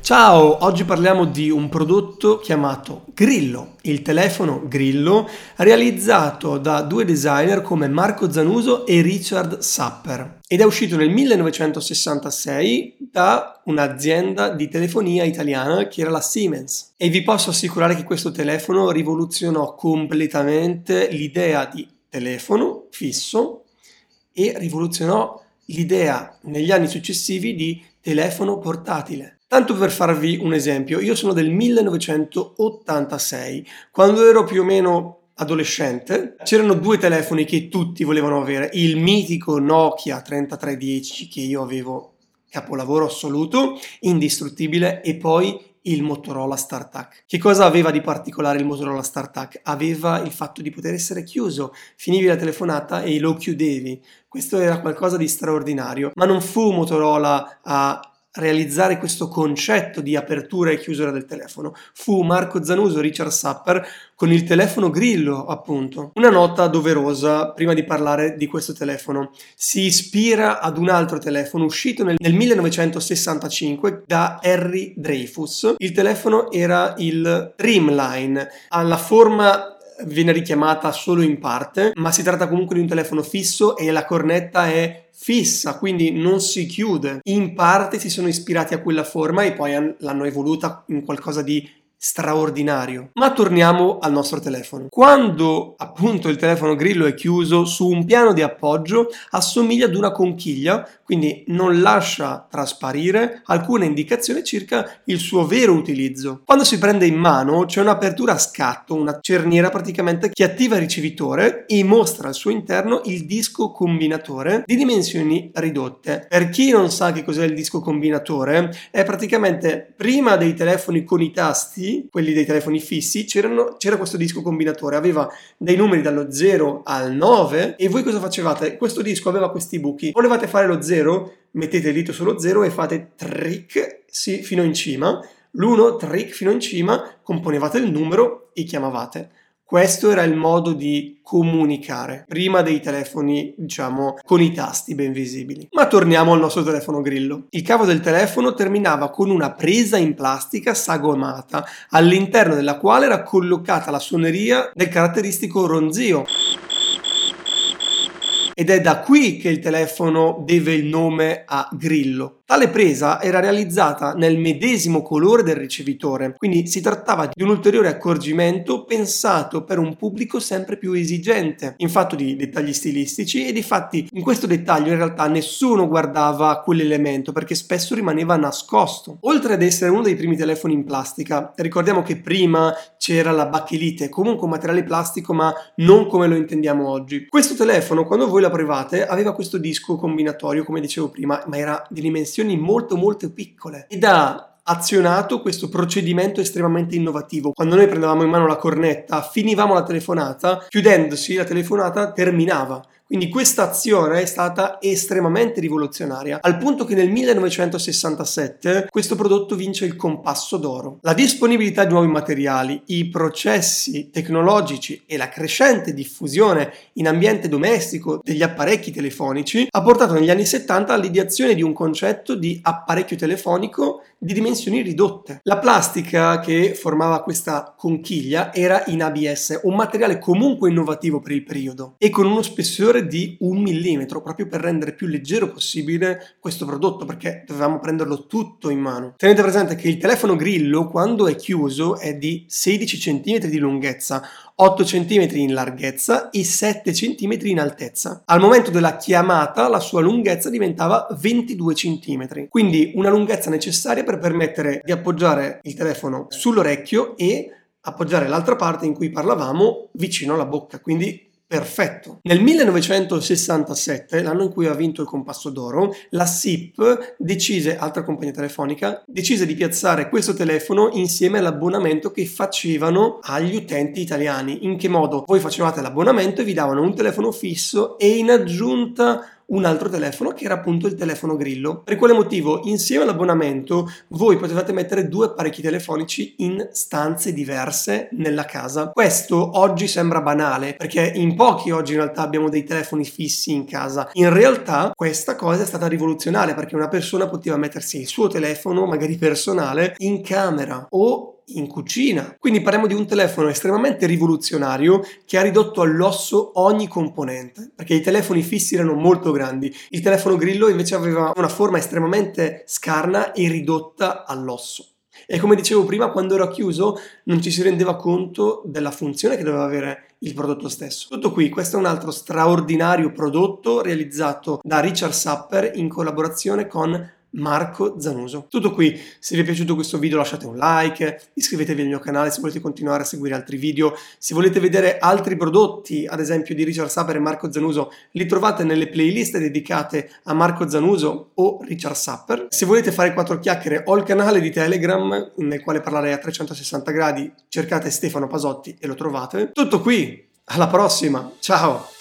Ciao, oggi parliamo di un prodotto chiamato Grillo, il telefono Grillo realizzato da due designer come Marco Zanuso e Richard Sapper. Ed è uscito nel 1966 da un'azienda di telefonia italiana che era la Siemens. E vi posso assicurare che questo telefono rivoluzionò completamente l'idea di telefono fisso e rivoluzionò l'idea negli anni successivi di telefono portatile. Tanto per farvi un esempio, io sono del 1986, quando ero più o meno adolescente, c'erano due telefoni che tutti volevano avere, il mitico Nokia 3310 che io avevo capolavoro assoluto, indistruttibile, e poi il Motorola StarTAC. Che cosa aveva di particolare il Motorola StarTAC? Aveva il fatto di poter essere chiuso, finivi la telefonata e lo chiudevi. Questo era qualcosa di straordinario, ma non fu Motorola a realizzare questo concetto di apertura e chiusura del telefono fu Marco Zanuso Richard Sapper con il telefono Grillo, appunto. Una nota doverosa prima di parlare di questo telefono. Si ispira ad un altro telefono uscito nel, nel 1965 da Harry Dreyfus. Il telefono era il Dreamline, ha la forma viene richiamata solo in parte, ma si tratta comunque di un telefono fisso e la cornetta è fissa, quindi non si chiude. In parte si sono ispirati a quella forma e poi l'hanno evoluta in qualcosa di straordinario. Ma torniamo al nostro telefono. Quando appunto il telefono Grillo è chiuso su un piano di appoggio, assomiglia ad una conchiglia, quindi non lascia trasparire alcune indicazioni circa il suo vero utilizzo. Quando si prende in mano c'è un'apertura a scatto, una cerniera praticamente che attiva il ricevitore e mostra al suo interno il disco combinatore di dimensioni ridotte. Per chi non sa che cos'è il disco combinatore, è praticamente prima dei telefoni con i tasti quelli dei telefoni fissi, c'era questo disco combinatore, aveva dei numeri dallo 0 al 9 e voi cosa facevate? Questo disco aveva questi buchi, volevate fare lo 0, mettete il dito sullo 0 e fate trick sì, fino in cima, l'1 trick fino in cima, componevate il numero e chiamavate. Questo era il modo di comunicare prima dei telefoni, diciamo, con i tasti ben visibili. Ma torniamo al nostro telefono grillo. Il cavo del telefono terminava con una presa in plastica sagomata, all'interno della quale era collocata la suoneria del caratteristico ronzio ed è da qui che il telefono deve il nome a Grillo. Tale presa era realizzata nel medesimo colore del ricevitore, quindi si trattava di un ulteriore accorgimento pensato per un pubblico sempre più esigente in fatto di dettagli stilistici e di fatti in questo dettaglio in realtà nessuno guardava quell'elemento perché spesso rimaneva nascosto. Oltre ad essere uno dei primi telefoni in plastica, ricordiamo che prima c'era la bachelite, comunque un materiale plastico ma non come lo intendiamo oggi. Questo telefono quando voi l'aprivate aveva questo disco combinatorio come dicevo prima ma era di dimensione dimensioni molto molto piccole ed ha azionato questo procedimento estremamente innovativo. Quando noi prendevamo in mano la cornetta, finivamo la telefonata, chiudendosi la telefonata terminava. Quindi questa azione è stata estremamente rivoluzionaria, al punto che nel 1967 questo prodotto vince il compasso d'oro. La disponibilità di nuovi materiali, i processi tecnologici e la crescente diffusione in ambiente domestico degli apparecchi telefonici ha portato negli anni 70 all'ideazione di un concetto di apparecchio telefonico di dimensioni ridotte. La plastica che formava questa conchiglia era in ABS, un materiale comunque innovativo per il periodo e con uno spessore di un millimetro proprio per rendere più leggero possibile questo prodotto perché dovevamo prenderlo tutto in mano. Tenete presente che il telefono Grillo quando è chiuso è di 16 cm di lunghezza, 8 cm in larghezza e 7 cm in altezza. Al momento della chiamata la sua lunghezza diventava 22 cm, quindi una lunghezza necessaria per permettere di appoggiare il telefono sull'orecchio e appoggiare l'altra parte in cui parlavamo vicino alla bocca, quindi perfetto. Nel 1967, l'anno in cui ha vinto il compasso d'oro, la SIP decise, altra compagnia telefonica, decise di piazzare questo telefono insieme all'abbonamento che facevano agli utenti italiani. In che modo? Voi facevate l'abbonamento e vi davano un telefono fisso e in aggiunta un altro telefono che era appunto il telefono Grillo. Per quale motivo? Insieme all'abbonamento voi potevate mettere due apparecchi telefonici in stanze diverse nella casa. Questo oggi sembra banale perché in pochi oggi in realtà abbiamo dei telefoni fissi in casa. In realtà questa cosa è stata rivoluzionaria perché una persona poteva mettersi il suo telefono, magari personale, in camera o in cucina. Quindi parliamo di un telefono estremamente rivoluzionario che ha ridotto all'osso ogni componente, perché i telefoni fissi erano molto grandi. Il telefono Grillo invece aveva una forma estremamente scarna e ridotta all'osso. E come dicevo prima, quando era chiuso non ci si rendeva conto della funzione che doveva avere il prodotto stesso. Tutto qui, questo è un altro straordinario prodotto realizzato da Richard Sapper in collaborazione con Marco Zanuso. Tutto qui, se vi è piaciuto questo video lasciate un like, iscrivetevi al mio canale se volete continuare a seguire altri video, se volete vedere altri prodotti, ad esempio di Richard Sapper e Marco Zanuso, li trovate nelle playlist dedicate a Marco Zanuso o Richard Sapper. Se volete fare quattro chiacchiere ho il canale di Telegram nel quale parlare a 360 gradi, cercate Stefano Pasotti e lo trovate. Tutto qui, alla prossima, ciao!